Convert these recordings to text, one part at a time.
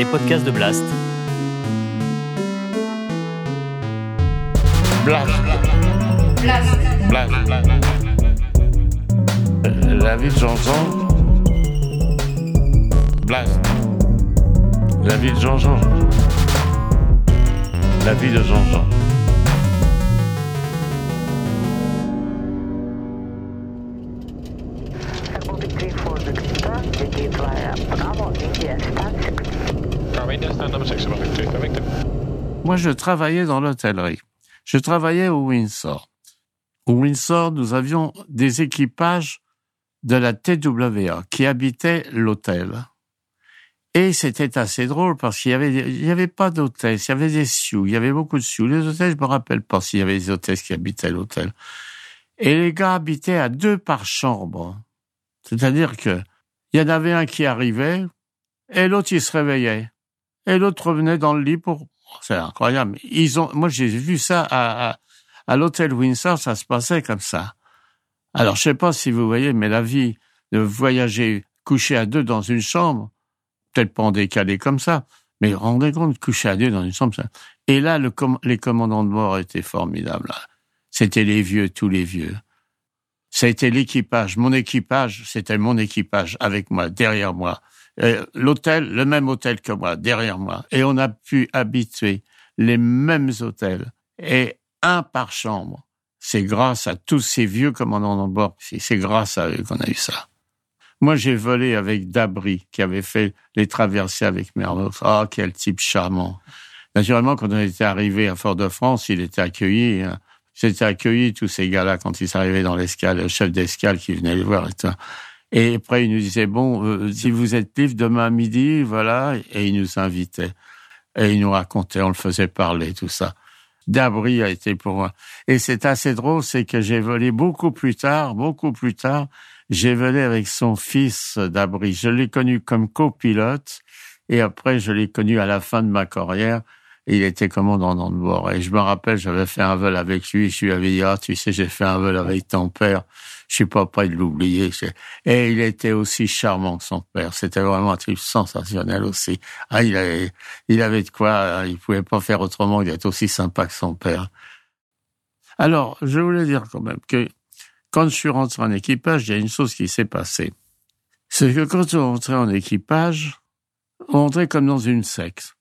les podcasts de Blast. Blast. Blast. Blast. La vie de Jean-Jean. Blast. La vie de Jean-Jean. La vie de Jean-Jean. Moi, je travaillais dans l'hôtellerie. Je travaillais au Windsor. Au Windsor, nous avions des équipages de la TWA qui habitaient l'hôtel. Et c'était assez drôle parce qu'il y avait, pas d'hôtesse, il y avait des sioux, il y avait beaucoup de sioux. Les hôtesses, je me rappelle pas s'il y avait des hôtesses qui habitaient l'hôtel. Et les gars habitaient à deux par chambre. C'est-à-dire que il y en avait un qui arrivait et l'autre il se réveillait et l'autre revenait dans le lit pour. C'est incroyable. Ils ont, moi j'ai vu ça à, à, l'hôtel Windsor, ça se passait comme ça. Alors je sais pas si vous voyez, mais la vie de voyager coucher à deux dans une chambre, peut-être pas en décalé comme ça, mais rendez compte coucher à deux dans une chambre. Ça. Et là, le les commandants de bord étaient formidables. C'était les vieux, tous les vieux. C'était l'équipage, mon équipage, c'était mon équipage avec moi, derrière moi. L'hôtel, le même hôtel que moi, derrière moi. Et on a pu habituer les mêmes hôtels et un par chambre. C'est grâce à tous ces vieux commandants de bord, c'est grâce à eux qu'on a eu ça. Moi, j'ai volé avec Dabry, qui avait fait les traversées avec Mermoz. Ah, quel type charmant. Naturellement, quand on était arrivé à Fort-de-France, il était accueilli. Hein. J'étais accueilli, tous ces gars-là, quand ils arrivaient dans l'escale, le chef d'escale qui venait les voir et tout. Et après, il nous disait, bon, euh, si vous êtes libre demain midi, voilà, et il nous invitait. Et il nous racontait, on le faisait parler, tout ça. Dabry a été pour moi. Et c'est assez drôle, c'est que j'ai volé beaucoup plus tard, beaucoup plus tard, j'ai volé avec son fils Dabry. Je l'ai connu comme copilote, et après, je l'ai connu à la fin de ma carrière, il était commandant de bord. Et je me rappelle, j'avais fait un vol avec lui, je lui avais dit, ah, tu sais, j'ai fait un vol avec ton père je suis pas prêt de l'oublier. Et il était aussi charmant que son père. C'était vraiment un type sensationnel aussi. Ah, il avait, il avait de quoi, il pouvait pas faire autrement d'être aussi sympa que son père. Alors, je voulais dire quand même que quand je suis rentré en équipage, il y a une chose qui s'est passée. C'est que quand on rentrait en équipage, on rentrait comme dans une secte.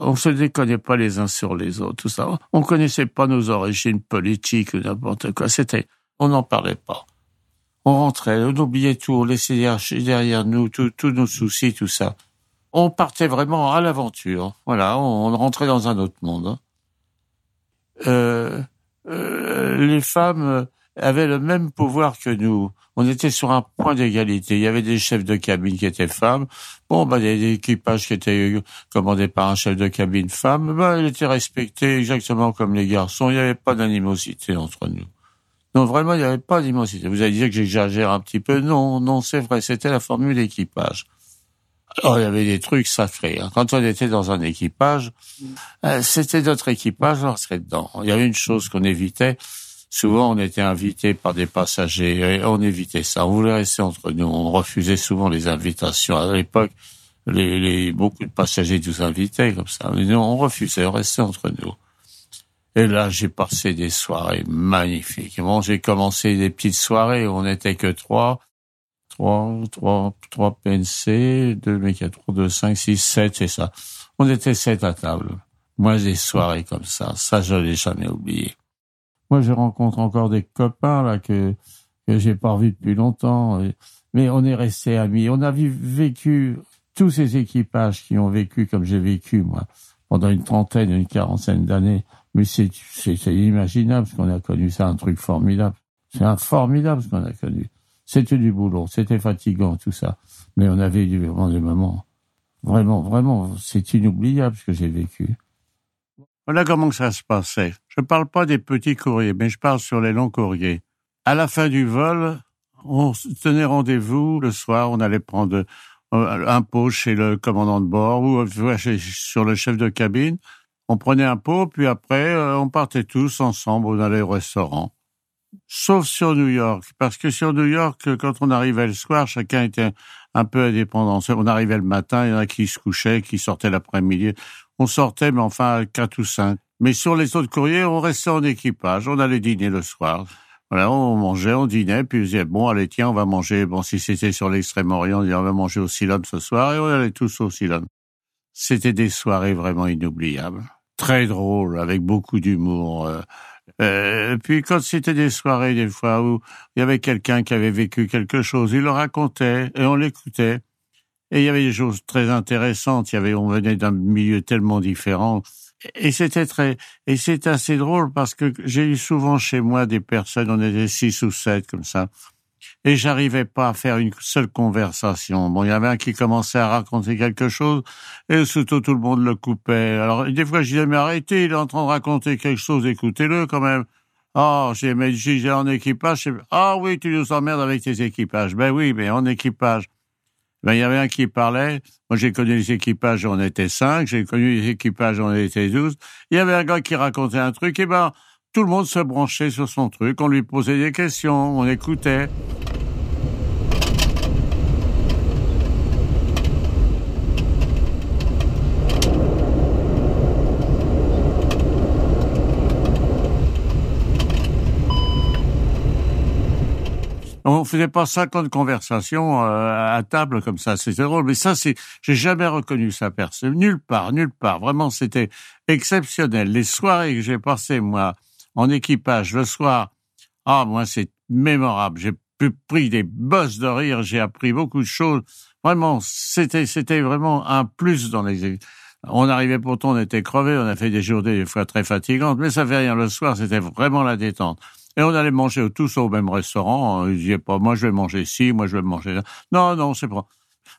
On se déconnait pas les uns sur les autres, tout ça. On connaissait pas nos origines politiques ou n'importe quoi. C'était, on n'en parlait pas on rentrait, on oubliait tout, on laissait derrière nous tous nos soucis, tout ça. On partait vraiment à l'aventure. Voilà, on, rentrait dans un autre monde. Euh, euh, les femmes avaient le même pouvoir que nous. On était sur un point d'égalité. Il y avait des chefs de cabine qui étaient femmes. Bon, bah, des équipages qui étaient commandés par un chef de cabine femme. Bah, il était respecté exactement comme les garçons. Il n'y avait pas d'animosité entre nous. Non, vraiment, il n'y avait pas d'immensité. Vous avez dit que j'exagère un petit peu. Non, non, c'est vrai, c'était la formule d'équipage. Alors, il y avait des trucs sacrés. Hein. Quand on était dans un équipage, euh, c'était notre équipage, on serait dedans. Il y avait une chose qu'on évitait. Souvent, on était invité par des passagers et on évitait ça. On voulait rester entre nous. On refusait souvent les invitations. À l'époque, les, les, beaucoup de passagers nous invitaient comme ça. Mais non, on refusait, on restait entre nous. Et là, j'ai passé des soirées magnifiques. Bon, j'ai commencé des petites soirées on n'était que trois. Trois, trois, trois PNC, deux mécatros, deux, cinq, six, sept, c'est ça. On était sept à table. Moi, des soirées comme ça, ça, je l'ai jamais oublié. Moi, je rencontre encore des copains, là, que, que j'ai pas revus depuis longtemps. Mais on est restés amis. On a vécu tous ces équipages qui ont vécu comme j'ai vécu, moi, pendant une trentaine, une quarantaine d'années. Mais c'est, inimaginable ce qu'on a connu. C'est un truc formidable. C'est un formidable ce qu'on a connu. C'était du boulot, c'était fatigant, tout ça. Mais on avait vraiment des moments. Vraiment, vraiment, c'est inoubliable ce que j'ai vécu. Voilà comment ça se passait. Je parle pas des petits courriers, mais je parle sur les longs courriers. À la fin du vol, on tenait rendez-vous le soir, on allait prendre euh, un pot chez le commandant de bord ou sur le chef de cabine on prenait un pot, puis après, euh, on partait tous ensemble, on allait au restaurant. Sauf sur New York, parce que sur New York, quand on arrivait le soir, chacun était un peu indépendant. On arrivait le matin, il y en a qui se couchaient, qui sortaient l'après-midi. On sortait, mais enfin quatre ou cinq. Mais sur les autres courriers, on restait en équipage. On allait dîner le soir. Voilà, on mangeait, on dînait, puis on disait, bon, allez, tiens, on va manger. Bon, si c'était sur l'extrême-orient, on disait, on va manger au Ceylon ce soir, et on allait tous au Ceylon. C'était des soirées vraiment inoubliables. Très drôles, avec beaucoup d'humour. Euh, euh, puis quand c'était des soirées, des fois, où il y avait quelqu'un qui avait vécu quelque chose, il le racontait, et on l'écoutait. Et il y avait des choses très intéressantes. Il y avait, on venait d'un milieu tellement différent. Et c'était très, et c'est assez drôle parce que j'ai eu souvent chez moi des personnes, on était six ou sept comme ça, et j'arrivais pas à faire une seule conversation. Bon, il y avait un qui commençait à raconter quelque chose, et surtout tout le monde le coupait. Alors, des fois, je disais, mais arrêtez, il est en train de raconter quelque chose, écoutez-le quand même. Oh, j'ai, mais j'ai en équipage. Ah oui, tu nous emmerdes avec tes équipages. Ben oui, mais en équipage. Ben, il y avait un qui parlait. Moi, j'ai connu les équipages, on était cinq. J'ai connu les équipages, on était douze. Il y avait un gars qui racontait un truc. Et ben, tout le monde se branchait sur son truc. On lui posait des questions, on écoutait. On faisait pas 50 conversations euh, à table comme ça, c'était drôle. Mais ça, c'est, j'ai jamais reconnu ça personne, nulle part, nulle part. Vraiment, c'était exceptionnel. Les soirées que j'ai passées moi en équipage le soir, ah moi c'est mémorable. J'ai pris des bosses de rire, j'ai appris beaucoup de choses. Vraiment, c'était c'était vraiment un plus dans les. On arrivait pourtant, on était crevés, on a fait des journées des fois très fatigantes, mais ça fait rien. Le soir, c'était vraiment la détente. Et on allait manger tous au même restaurant. Je disais pas, moi je vais manger ici, moi je vais manger là. Non, non, c'est pas.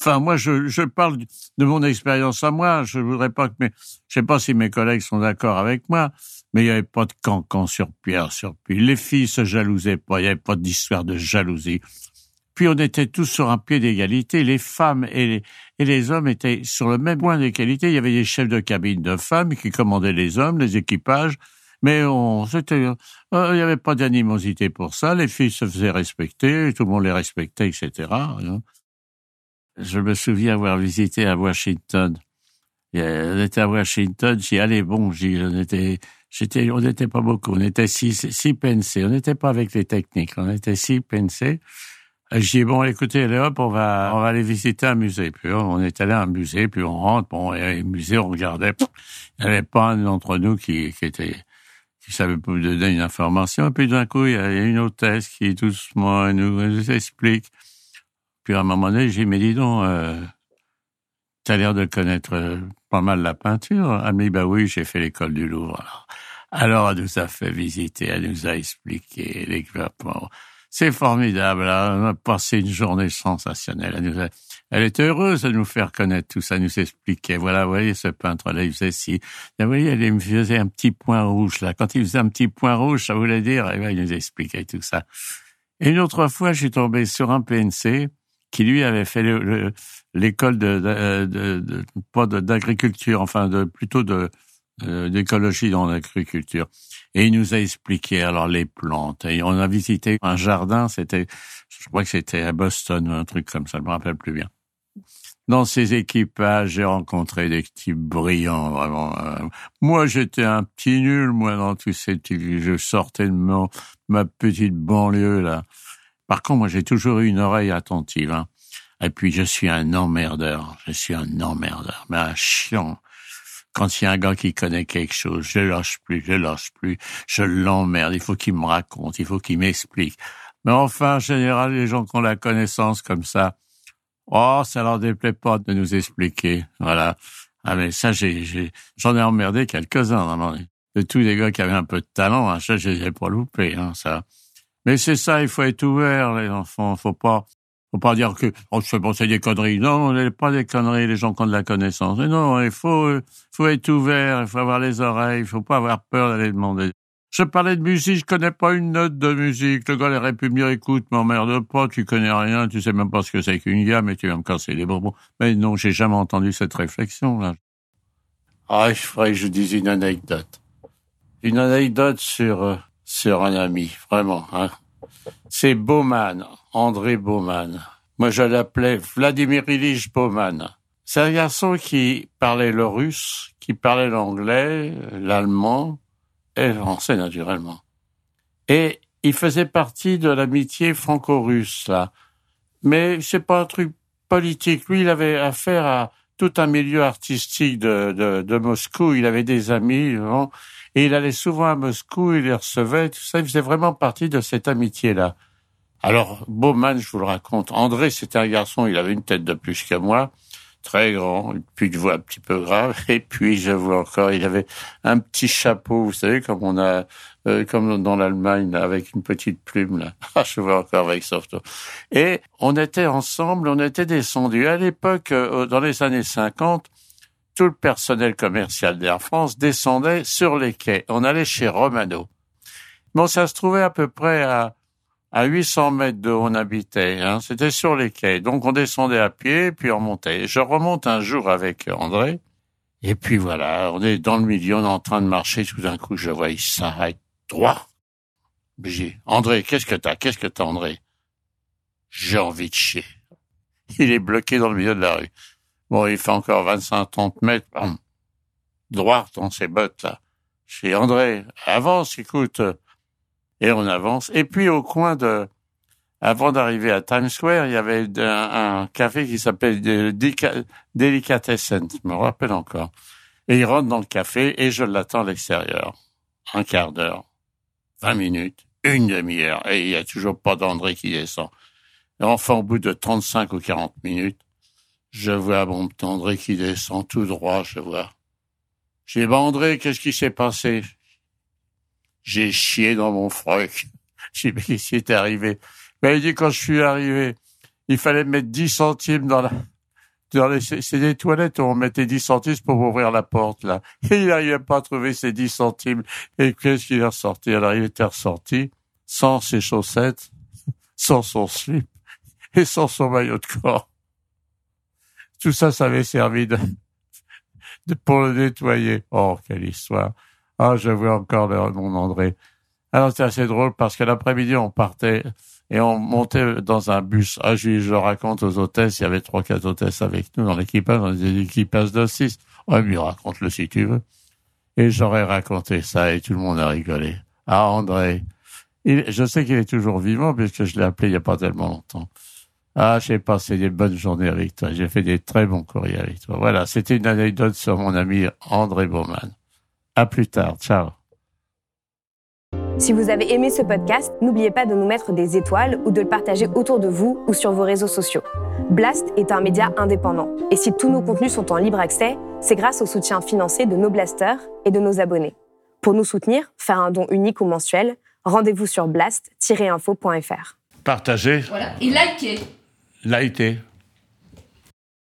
Enfin, moi, je, je parle de mon expérience à moi. Je voudrais pas que mes, je sais pas si mes collègues sont d'accord avec moi, mais il y avait pas de cancan sur Pierre, sur puis Les filles se jalousaient pas. Il y avait pas d'histoire de jalousie. Puis on était tous sur un pied d'égalité. Les femmes et les, hommes étaient sur le même point d'égalité. Il y avait des chefs de cabine de femmes qui commandaient les hommes, les équipages. Mais on, c'était, euh, il n'y avait pas d'animosité pour ça. Les filles se faisaient respecter, tout le monde les respectait, etc. Je me souviens avoir visité à Washington. On était à Washington, j'y allais bon, on j'étais, on n'était pas beaucoup, on était six, six PNC, on n'était pas avec les techniques, on était six PNC. J'ai dit, bon, écoutez, allez, hop, on va, on va aller visiter un musée. Puis on est allé à un musée, puis on rentre, bon, et le musée, on regardait, il n'y avait pas un d'entre nous qui, qui était, qui savait pas donner une information. Puis d'un coup, il y a une hôtesse qui doucement nous explique. Puis à un moment donné, j'ai dit, mais dis donc, euh, tu as l'air de connaître euh, pas mal la peinture. Elle me dit, bah oui, j'ai fait l'école du Louvre. Alors. elle nous a fait visiter, elle nous a expliqué l'équipement. C'est formidable, on a passé une journée sensationnelle. Elle nous elle était heureuse de nous faire connaître tout ça, nous expliquait. Voilà, vous voyez, ce peintre-là, il faisait ci. Vous voyez, elle me faisait un petit point rouge, là. Quand il faisait un petit point rouge, ça voulait dire, et bien, il nous expliquait tout ça. Et une autre fois, je suis tombé sur un PNC qui, lui, avait fait l'école de, de, de, pas d'agriculture, enfin, de, plutôt de, d'écologie dans l'agriculture. Et il nous a expliqué alors les plantes. Et on a visité un jardin, c'était, je crois que c'était à Boston, un truc comme ça, je me rappelle plus bien. Dans ces équipages, j'ai rencontré des types brillants, vraiment. Euh. Moi, j'étais un petit nul, moi, dans tous ces types. Je sortais de mon, ma petite banlieue, là. Par contre, moi, j'ai toujours eu une oreille attentive. Hein. Et puis, je suis un emmerdeur. Je suis un emmerdeur, mais un chiant. Quand il y a un gars qui connaît quelque chose, je lâche plus, je lâche plus, je l'emmerde. Il faut qu'il me raconte, il faut qu'il m'explique. Mais enfin, en général, les gens qui ont la connaissance comme ça, Oh, ça leur déplaît pas de nous expliquer. Voilà. Ah, mais ça, j'ai, j'en ai, emmerdé quelques-uns, De tous les gars qui avaient un peu de talent, hein, ça, je les ai pas loupés, hein, ça. Mais c'est ça, il faut être ouvert, les enfants. Faut pas, faut pas dire que, oh, je fais penser des conneries. Non, on n'est pas des conneries, les gens qui ont de la connaissance. Mais non, il faut, faut être ouvert, il faut avoir les oreilles, il faut pas avoir peur d'aller demander. Je parlais de musique, je connais pas une note de musique. Le gars aurait pu me dire, écoute, m'emmerde pas, tu connais rien, tu sais même pas ce que c'est qu'une gamme et tu vas me casser les bonbons. Mais non, j'ai jamais entendu cette réflexion, là. Ah, il faudrait que je dise une anecdote. Une anecdote sur, euh, sur un ami, vraiment. Hein. C'est Baumann, André Baumann. Moi, je l'appelais Vladimir Ilyich Baumann. C'est un garçon qui parlait le russe, qui parlait l'anglais, l'allemand et le français, naturellement. Et il faisait partie de l'amitié franco-russe, là. Mais c'est pas un truc politique. Lui, il avait affaire à tout un milieu artistique de, de, de Moscou. Il avait des amis, et il allait souvent à Moscou, il les recevait, tout ça. Il faisait vraiment partie de cette amitié-là. Alors, Baumann, je vous le raconte. André, c'était un garçon, il avait une tête de plus que moi très grand, puis une voix un petit peu grave, et puis je vois encore, il avait un petit chapeau, vous savez, comme on a, euh, comme dans l'Allemagne, avec une petite plume là. Ah, je vois encore avec Softo. Et on était ensemble, on était descendus. À l'époque, euh, dans les années 50, tout le personnel commercial d'Air France descendait sur les quais. On allait chez Romano. Bon, ça se trouvait à peu près à à 800 mètres de où on habitait. Hein. C'était sur les quais. Donc on descendait à pied, puis on montait. Je remonte un jour avec André. Et puis voilà, on est dans le milieu, on est en train de marcher. Tout d'un coup, je vois, il s'arrête droit. J'ai André, qu'est-ce que t'as? Qu'est-ce que t'as, André? J'ai envie de chier. Il est bloqué dans le milieu de la rue. Bon, il fait encore 25-30 mètres. Droit dans ses bottes, là. Je André, avance, écoute et on avance. Et puis au coin de, avant d'arriver à Times Square, il y avait un, café qui s'appelle Delicatessen, je me rappelle encore. Et il rentre dans le café et je l'attends à l'extérieur. Un quart d'heure, vingt minutes, une demi-heure, et il n'y a toujours pas d'André qui descend. Enfin, au bout de 35 ou 40 minutes, je vois mon petit André qui descend tout droit, je vois. J'ai bah, André, qu'est-ce qui s'est passé? j'ai chié dans mon froc. J'ai dit, qu'est-ce qui est arrivé? Ben, il dit, quand je suis arrivé, il fallait mettre 10 centimes dans la, dans les, c'est des toilettes où on mettait 10 centimes pour ouvrir la porte, là. Et il n'arrivait pas à trouver ses 10 centimes. Et qu'est-ce qu'il est ressorti? Alors, il était ressorti sans ses chaussettes, sans son slip et sans son maillot de corps. Tout ça, ça avait servi de, pour le nettoyer. Oh, quelle histoire. Ah, je vois encore mon André. Alors, c'est assez drôle parce que l'après-midi, on partait et on montait dans un bus. Ah, je, je raconte aux hôtesses, il y avait trois, quatre hôtesses avec nous dans l'équipage, était l'équipage de six. Ouais, mais raconte-le si tu veux. Et j'aurais raconté ça et tout le monde a rigolé. Ah, André. je sais qu'il est toujours vivant puisque je l'ai appelé il n'y a pas tellement longtemps. Ah, j'ai passé des bonnes journées avec toi. J'ai fait des très bons courriers avec toi. Voilà, c'était une anecdote sur mon ami André Baumann. À plus tard. Ciao. Si vous avez aimé ce podcast, n'oubliez pas de nous mettre des étoiles ou de le partager autour de vous ou sur vos réseaux sociaux. Blast est un média indépendant. Et si tous nos contenus sont en libre accès, c'est grâce au soutien financier de nos blasters et de nos abonnés. Pour nous soutenir, faire un don unique ou mensuel, rendez-vous sur blast-info.fr. Partagez. Voilà. Et likez. Likez.